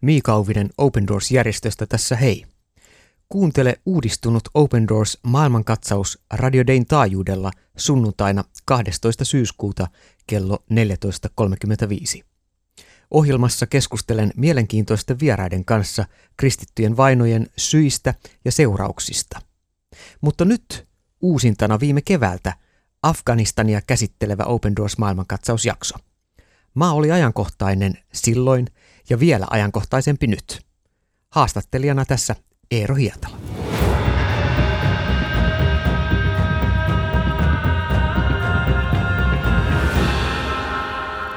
Miika Auvinen Open Doors-järjestöstä tässä hei. Kuuntele uudistunut Open Doors maailmankatsaus Radio Dayn taajuudella sunnuntaina 12. syyskuuta kello 14.35. Ohjelmassa keskustelen mielenkiintoisten vieraiden kanssa kristittyjen vainojen syistä ja seurauksista. Mutta nyt uusintana viime keväältä Afganistania käsittelevä Open Doors maailmankatsausjakso. Maa oli ajankohtainen silloin ja vielä ajankohtaisempi nyt. Haastattelijana tässä Eero Hietala.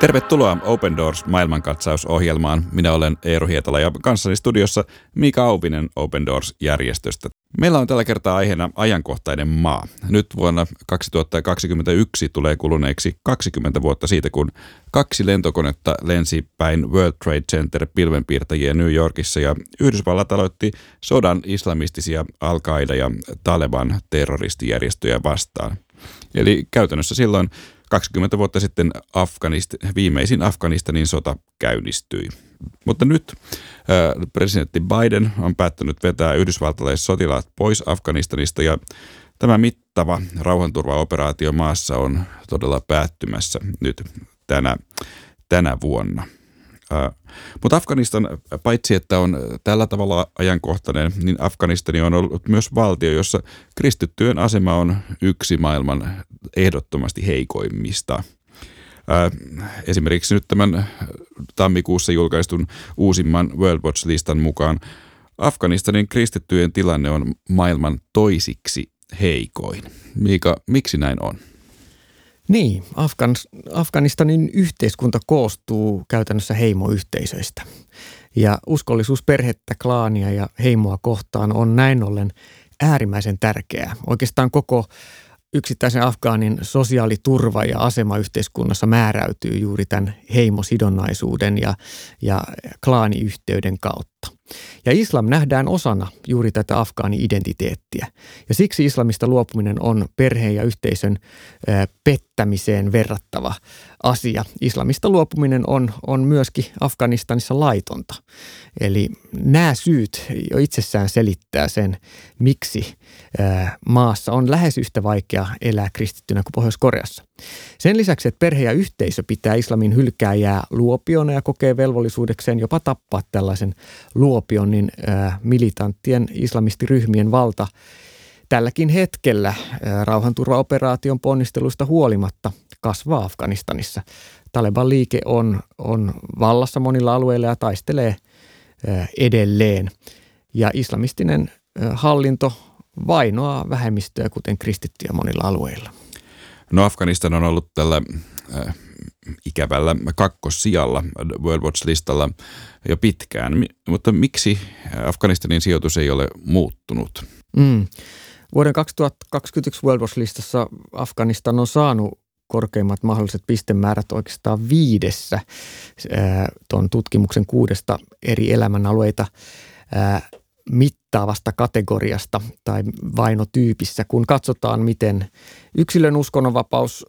Tervetuloa Open Doors maailmankatsausohjelmaan. Minä olen Eero Hietala ja kanssani studiossa Miika Auvinen Open Doors-järjestöstä. Meillä on tällä kertaa aiheena ajankohtainen maa. Nyt vuonna 2021 tulee kuluneeksi 20 vuotta siitä, kun kaksi lentokonetta lensi päin World Trade Center pilvenpiirtäjiä New Yorkissa ja Yhdysvallat aloitti sodan islamistisia al ja Taleban terroristijärjestöjä vastaan. Eli käytännössä silloin 20 vuotta sitten Afganist, viimeisin Afganistanin sota käynnistyi. Mutta nyt presidentti Biden on päättänyt vetää yhdysvaltalaiset sotilaat pois Afganistanista ja tämä mittava rauhanturvaoperaatio maassa on todella päättymässä nyt tänä, tänä vuonna. Mutta Afganistan, paitsi että on tällä tavalla ajankohtainen, niin Afganistani on ollut myös valtio, jossa kristittyjen asema on yksi maailman ehdottomasti heikoimmista. Esimerkiksi nyt tämän tammikuussa julkaistun uusimman World Watch-listan mukaan Afganistanin kristittyjen tilanne on maailman toisiksi heikoin. Miika, miksi näin on? Niin, Afgan, Afganistanin yhteiskunta koostuu käytännössä heimoyhteisöistä. Ja uskollisuus perhettä, klaania ja heimoa kohtaan on näin ollen äärimmäisen tärkeää. Oikeastaan koko yksittäisen Afgaanin sosiaaliturva ja asema yhteiskunnassa määräytyy juuri tämän heimosidonnaisuuden ja, ja klaaniyhteyden kautta. Ja islam nähdään osana juuri tätä afgaani-identiteettiä. Ja siksi islamista luopuminen on perheen ja yhteisön pettämiseen verrattava asia. Islamista luopuminen on, on myöskin Afganistanissa laitonta. Eli nämä syyt jo itsessään selittää sen, miksi maassa on lähes yhtä vaikea elää kristittynä kuin Pohjois-Koreassa. Sen lisäksi, että perhe ja yhteisö pitää islamin hylkääjää luopiona ja kokee velvollisuudekseen jopa tappaa tällaisen luopion, niin militanttien islamistiryhmien valta tälläkin hetkellä rauhanturvaoperaation ponnisteluista huolimatta kasvaa Afganistanissa. Taleban liike on, on vallassa monilla alueilla ja taistelee edelleen. Ja islamistinen hallinto vainoaa vähemmistöä, kuten kristittyjä monilla alueilla. No Afganistan on ollut tällä ikävällä kakkossijalla World Watch-listalla jo pitkään, mutta miksi Afganistanin sijoitus ei ole muuttunut? Mm. Vuoden 2021 World Watch-listassa Afganistan on saanut korkeimmat mahdolliset pistemäärät oikeastaan viidessä tuon tutkimuksen kuudesta eri elämänalueita. Mittaavasta kategoriasta tai vainotyypissä, kun katsotaan, miten yksilön uskonnonvapaus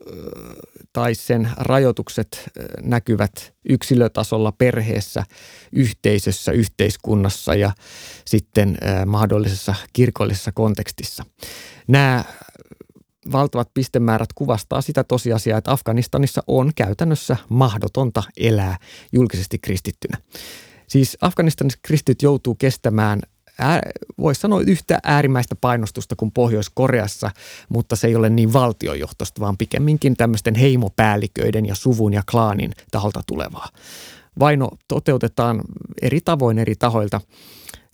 tai sen rajoitukset näkyvät yksilötasolla perheessä, yhteisössä, yhteiskunnassa ja sitten mahdollisessa kirkollisessa kontekstissa. Nämä valtavat pistemäärät kuvastaa sitä tosiasiaa, että Afganistanissa on käytännössä mahdotonta elää julkisesti kristittynä. Siis Afganistanissa kristit joutuu kestämään voisi sanoa yhtä äärimmäistä painostusta kuin Pohjois-Koreassa, mutta se ei ole niin valtiojohtoista, vaan pikemminkin tämmöisten heimopäälliköiden ja suvun ja klaanin taholta tulevaa. Vaino toteutetaan eri tavoin eri tahoilta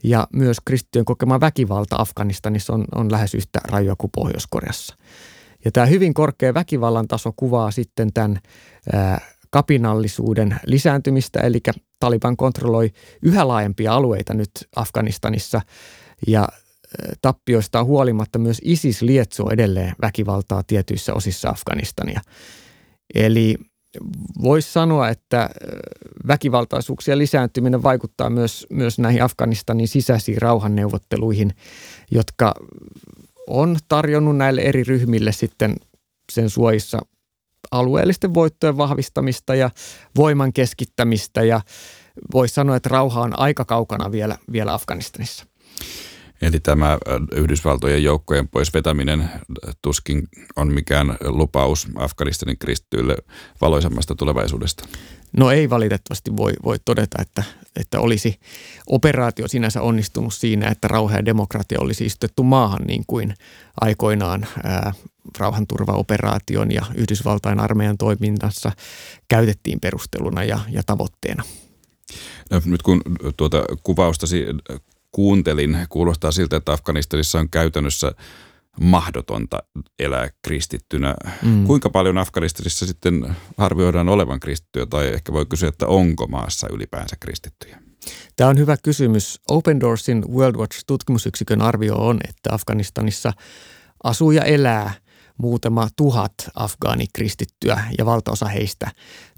ja myös kristittyjen kokema väkivalta Afganistanissa on, on lähes yhtä rajua kuin Pohjois-Koreassa. Ja tämä hyvin korkea väkivallan taso kuvaa sitten tämän ää, kapinallisuuden lisääntymistä, eli Taliban kontrolloi yhä laajempia alueita nyt Afganistanissa ja tappioista huolimatta myös ISIS lietsoo edelleen väkivaltaa tietyissä osissa Afganistania. Eli voisi sanoa, että väkivaltaisuuksien lisääntyminen vaikuttaa myös, myös näihin Afganistanin sisäisiin rauhanneuvotteluihin, jotka on tarjonnut näille eri ryhmille sitten sen suojissa alueellisten voittojen vahvistamista ja voiman keskittämistä ja voisi sanoa, että rauha on aika kaukana vielä, vielä Afganistanissa. Eli tämä Yhdysvaltojen joukkojen pois vetäminen tuskin on mikään lupaus Afganistanin kristityille valoisemmasta tulevaisuudesta. No ei valitettavasti voi, voi todeta, että, että olisi operaatio sinänsä onnistunut siinä, että rauha ja demokratia olisi istettu maahan niin kuin aikoinaan ää, rauhanturvaoperaation ja Yhdysvaltain armeijan toiminnassa käytettiin perusteluna ja, ja tavoitteena. No, nyt kun tuota kuvaustasi kuuntelin, kuulostaa siltä, että Afganistanissa on käytännössä mahdotonta elää kristittynä. Mm. Kuinka paljon Afganistanissa sitten arvioidaan olevan kristittyjä tai ehkä voi kysyä, että onko maassa ylipäänsä kristittyjä? Tämä on hyvä kysymys. Open Doorsin World Watch tutkimusyksikön arvio on, että Afganistanissa asuu ja elää muutama tuhat afgaanikristittyä ja valtaosa heistä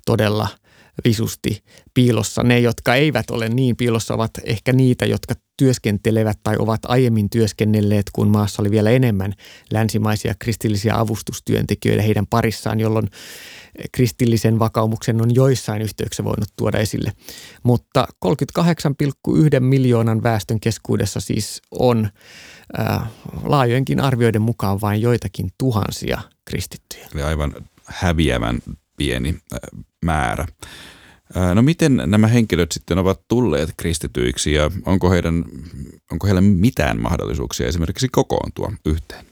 todella – visusti piilossa. Ne, jotka eivät ole niin piilossa, ovat ehkä niitä, jotka työskentelevät tai ovat aiemmin työskennelleet, kun maassa oli vielä enemmän länsimaisia kristillisiä avustustyöntekijöitä heidän parissaan, jolloin kristillisen vakaumuksen on joissain yhteyksissä voinut tuoda esille. Mutta 38,1 miljoonan väestön keskuudessa siis on äh, laajojenkin arvioiden mukaan vain joitakin tuhansia kristittyjä. Eli aivan häviävän pieni äh, määrä. No miten nämä henkilöt sitten ovat tulleet kristityiksi ja onko, heidän, onko heillä mitään mahdollisuuksia esimerkiksi kokoontua yhteen?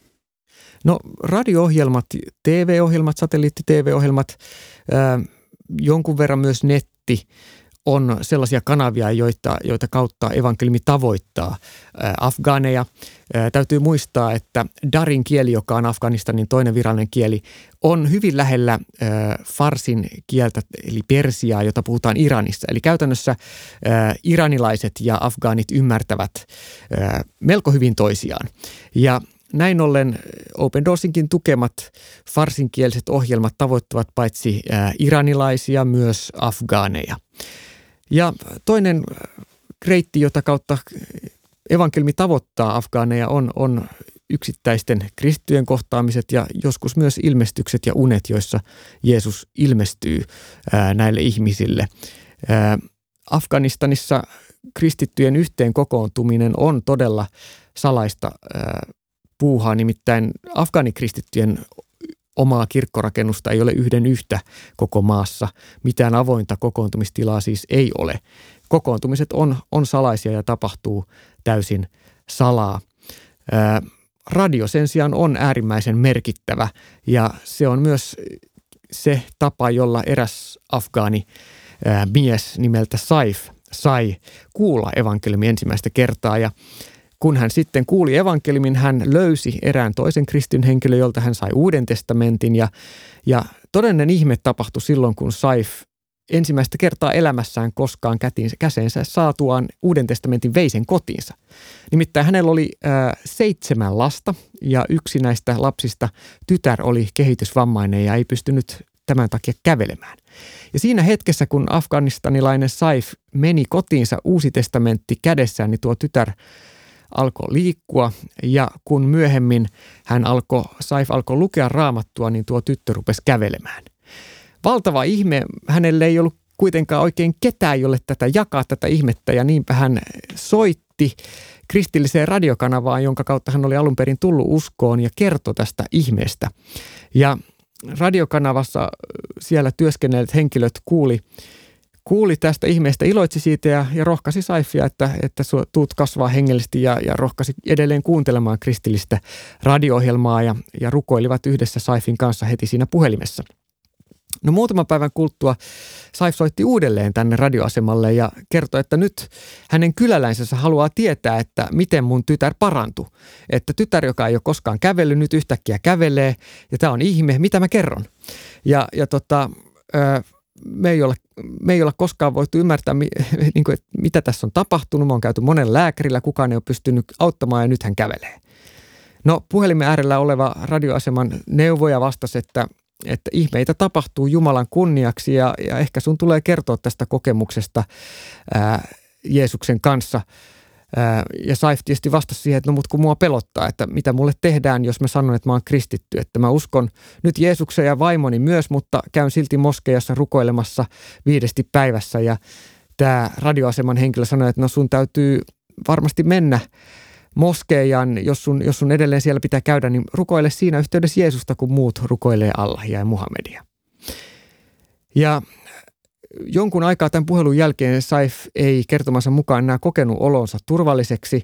No radio-ohjelmat, TV-ohjelmat, satelliitti-TV-ohjelmat, jonkun verran myös netti on sellaisia kanavia, joita, joita kautta evankelimi tavoittaa afgaaneja. Täytyy muistaa, että Darin kieli, joka on Afganistanin toinen virallinen kieli, on hyvin lähellä farsin kieltä, eli persiaa, jota puhutaan Iranissa. Eli käytännössä iranilaiset ja afgaanit ymmärtävät melko hyvin toisiaan. Ja näin ollen Open Doorsinkin tukemat farsinkieliset ohjelmat tavoittavat paitsi iranilaisia myös afgaaneja. Ja toinen reitti, jota kautta evankelmi tavoittaa afgaaneja, on, on yksittäisten kristittyjen kohtaamiset ja joskus myös ilmestykset ja unet, joissa Jeesus ilmestyy ää, näille ihmisille. Ää, Afganistanissa kristittyjen yhteen kokoontuminen on todella salaista ää, puuhaa, nimittäin afgaanikristittyjen omaa kirkkorakennusta ei ole yhden yhtä koko maassa. Mitään avointa kokoontumistilaa siis ei ole. Kokoontumiset on, on salaisia ja tapahtuu täysin salaa. Ää, radio sen sijaan on äärimmäisen merkittävä ja se on myös se tapa, jolla eräs afgaani ää, mies nimeltä Saif sai kuulla evankeliumi ensimmäistä kertaa ja kun hän sitten kuuli evankelimin, hän löysi erään toisen kristin henkilön, jolta hän sai uuden testamentin. Ja, ja todellinen ihme tapahtui silloin, kun Saif ensimmäistä kertaa elämässään koskaan kätiinsä, käseensä saatuaan uuden testamentin veisen kotiinsa. Nimittäin hänellä oli äh, seitsemän lasta ja yksi näistä lapsista, tytär, oli kehitysvammainen ja ei pystynyt tämän takia kävelemään. Ja siinä hetkessä, kun afganistanilainen Saif meni kotiinsa uusi testamentti kädessään, niin tuo tytär alkoi liikkua ja kun myöhemmin hän alkoi, Saif alkoi lukea raamattua, niin tuo tyttö rupesi kävelemään. Valtava ihme, hänelle ei ollut kuitenkaan oikein ketään, jolle tätä jakaa tätä ihmettä ja niinpä hän soitti kristilliseen radiokanavaan, jonka kautta hän oli alun perin tullut uskoon ja kertoi tästä ihmeestä. Ja radiokanavassa siellä työskennelleet henkilöt kuuli kuuli tästä ihmeestä, iloitsi siitä ja, ja rohkasi Saifia, että, että tuut kasvaa hengellisesti ja, ja rohkasi edelleen kuuntelemaan kristillistä radio-ohjelmaa ja, ja rukoilivat yhdessä Saifin kanssa heti siinä puhelimessa. No muutaman päivän kuluttua Saif soitti uudelleen tänne radioasemalle ja kertoi, että nyt hänen kyläläisensä haluaa tietää, että miten mun tytär parantui. Että tytär, joka ei ole koskaan kävellyt, nyt yhtäkkiä kävelee ja tämä on ihme, mitä mä kerron. Ja, ja tota, me ei ole, me ei ole koskaan voitu ymmärtää, niin kuin, että mitä tässä on tapahtunut. Me on käyty monen lääkärillä, kukaan ei ole pystynyt auttamaan ja nyt hän kävelee. No puhelimen äärellä oleva radioaseman neuvoja vastasi, että, että ihmeitä tapahtuu Jumalan kunniaksi ja, ja ehkä sun tulee kertoa tästä kokemuksesta ää, Jeesuksen kanssa – ja Saif tietysti vastasi siihen, että no mut kun mua pelottaa, että mitä mulle tehdään, jos mä sanon, että mä oon kristitty. Että mä uskon nyt Jeesuksen ja vaimoni myös, mutta käyn silti moskeijassa rukoilemassa viidesti päivässä. Ja tämä radioaseman henkilö sanoi, että no sun täytyy varmasti mennä moskeijan, jos sun, jos sun edelleen siellä pitää käydä, niin rukoile siinä yhteydessä Jeesusta, kun muut rukoilee Allahia ja Muhammedia. Ja jonkun aikaa tämän puhelun jälkeen Saif ei kertomansa mukaan enää kokenut olonsa turvalliseksi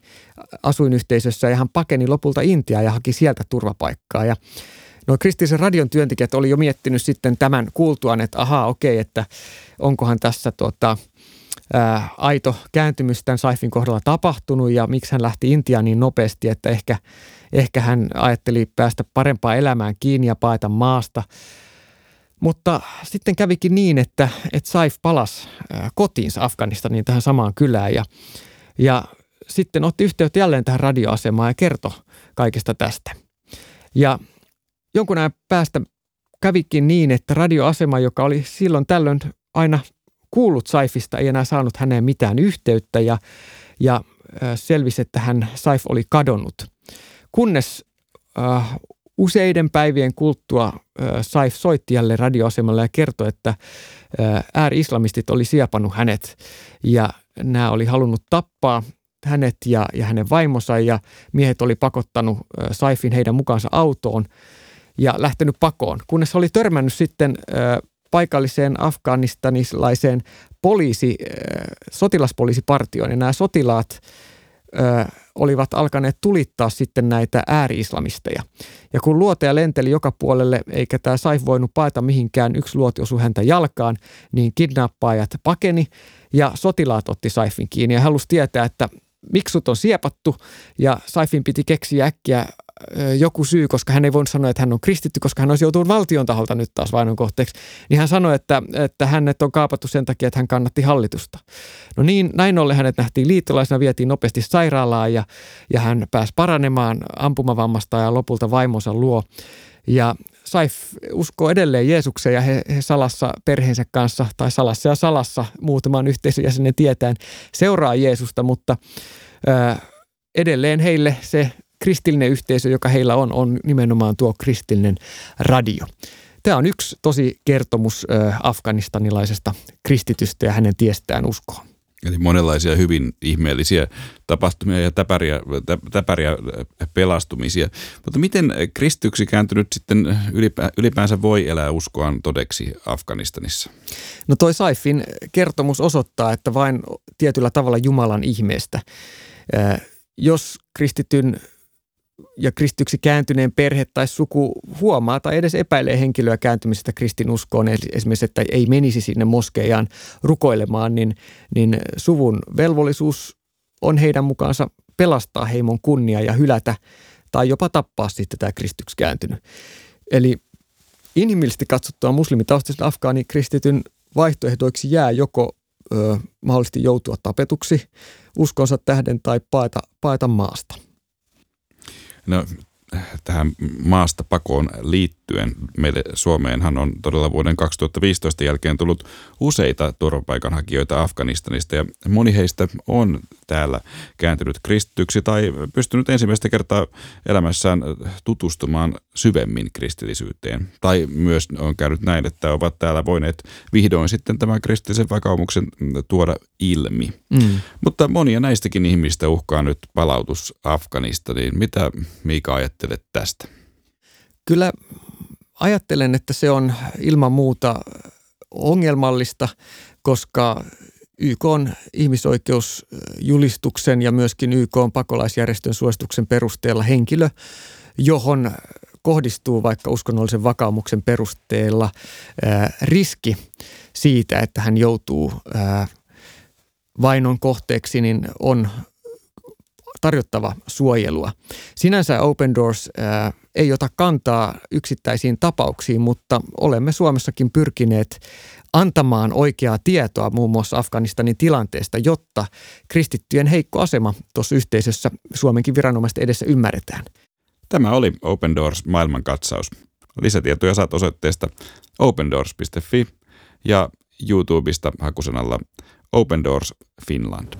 asuinyhteisössä ja hän pakeni lopulta Intiaa ja haki sieltä turvapaikkaa. Ja No kristillisen radion työntekijät oli jo miettinyt sitten tämän kuultuaan, että ahaa okei, että onkohan tässä tuota, ää, aito kääntymys tämän Saifin kohdalla tapahtunut ja miksi hän lähti Intiaan niin nopeasti, että ehkä, ehkä hän ajatteli päästä parempaan elämään kiinni ja paeta maasta. Mutta sitten kävikin niin, että, että Saif palasi kotiinsa Afganistaniin tähän samaan kylään ja, ja sitten otti yhteyttä jälleen tähän radioasemaan ja kertoi kaikesta tästä. Ja jonkun ajan päästä kävikin niin, että radioasema, joka oli silloin tällöin aina kuullut Saifista, ei enää saanut häneen mitään yhteyttä ja, ja selvisi, että hän Saif oli kadonnut. Kunnes äh, useiden päivien kulttua Saif soitti jälleen radioasemalle ja kertoi, että ääri-islamistit oli siepannut hänet ja nämä oli halunnut tappaa hänet ja, ja hänen vaimonsa ja miehet oli pakottanut Saifin heidän mukaansa autoon – ja lähtenyt pakoon, kunnes oli törmännyt sitten paikalliseen afganistanilaiseen poliisi, sotilaspoliisipartioon. Ja nämä sotilaat olivat alkaneet tulittaa sitten näitä ääri-islamisteja. Ja kun luoteja lenteli joka puolelle, eikä tämä Saif voinut paeta mihinkään, yksi luoti osui häntä jalkaan, niin kidnappaajat pakeni ja sotilaat otti Saifin kiinni ja halusi tietää, että miksi sut on siepattu ja Saifin piti keksiä äkkiä joku syy, koska hän ei voinut sanoa, että hän on kristitty, koska hän olisi joutunut valtion taholta nyt taas vainon kohteeksi, niin hän sanoi, että, että hänet on kaapattu sen takia, että hän kannatti hallitusta. No niin, näin ollen hänet nähtiin liittolaisena, vietiin nopeasti sairaalaan ja, ja hän pääsi paranemaan ampumavammasta ja lopulta vaimonsa luo. Ja Saif uskoo edelleen Jeesukseen ja he, he salassa perheensä kanssa tai salassa ja salassa muutaman yhteisön jäsenen tietään seuraa Jeesusta, mutta ö, edelleen heille se kristillinen yhteisö, joka heillä on, on nimenomaan tuo kristillinen radio. Tämä on yksi tosi kertomus afganistanilaisesta kristitystä ja hänen tiestään uskoon. Eli monenlaisia hyvin ihmeellisiä tapahtumia ja täpäriä, täpäriä pelastumisia. Mutta miten kristyksi kääntynyt sitten ylipäänsä voi elää uskoaan todeksi Afganistanissa? No toi Saifin kertomus osoittaa, että vain tietyllä tavalla Jumalan ihmeestä. Jos kristityn ja kristyksi kääntyneen perhe tai suku huomaa tai edes epäilee henkilöä kääntymisestä kristinuskoon, esimerkiksi että ei menisi sinne moskeijaan rukoilemaan, niin, niin suvun velvollisuus on heidän mukaansa pelastaa heimon kunnia ja hylätä tai jopa tappaa sitten tämä kristyksi kääntynyt. Eli inhimillisesti katsottua muslimitaustaisen afgaani kristityn vaihtoehdoiksi jää joko ö, mahdollisesti joutua tapetuksi uskonsa tähden tai paeta, paeta maasta – No, tähän maasta pakoon liittyen meille Suomeenhan on todella vuoden 2015 jälkeen tullut useita turvapaikanhakijoita Afganistanista ja moni heistä on täällä kääntynyt kristityksi tai pystynyt ensimmäistä kertaa elämässään tutustumaan syvemmin kristillisyyteen. Tai myös on käynyt näin, että ovat täällä voineet vihdoin sitten tämän kristillisen vakaumuksen tuoda ilmi. Mm. Mutta monia näistäkin ihmistä uhkaa nyt palautus Afganistaniin. Mitä Miika ajattelet tästä? Kyllä ajattelen, että se on ilman muuta ongelmallista, koska YK on ihmisoikeusjulistuksen ja myöskin YK on pakolaisjärjestön suosituksen perusteella henkilö, johon kohdistuu vaikka uskonnollisen vakaumuksen perusteella riski siitä, että hän joutuu vainon kohteeksi, niin on tarjottava suojelua. Sinänsä Open Doors ää, ei ota kantaa yksittäisiin tapauksiin, mutta olemme Suomessakin pyrkineet antamaan oikeaa tietoa muun muassa Afganistanin tilanteesta, jotta kristittyjen heikko asema tuossa yhteisössä Suomenkin viranomaisten edessä ymmärretään. Tämä oli Open Doors maailmankatsaus. Lisätietoja saat osoitteesta opendoors.fi ja YouTubesta hakusanalla Open Doors Finland.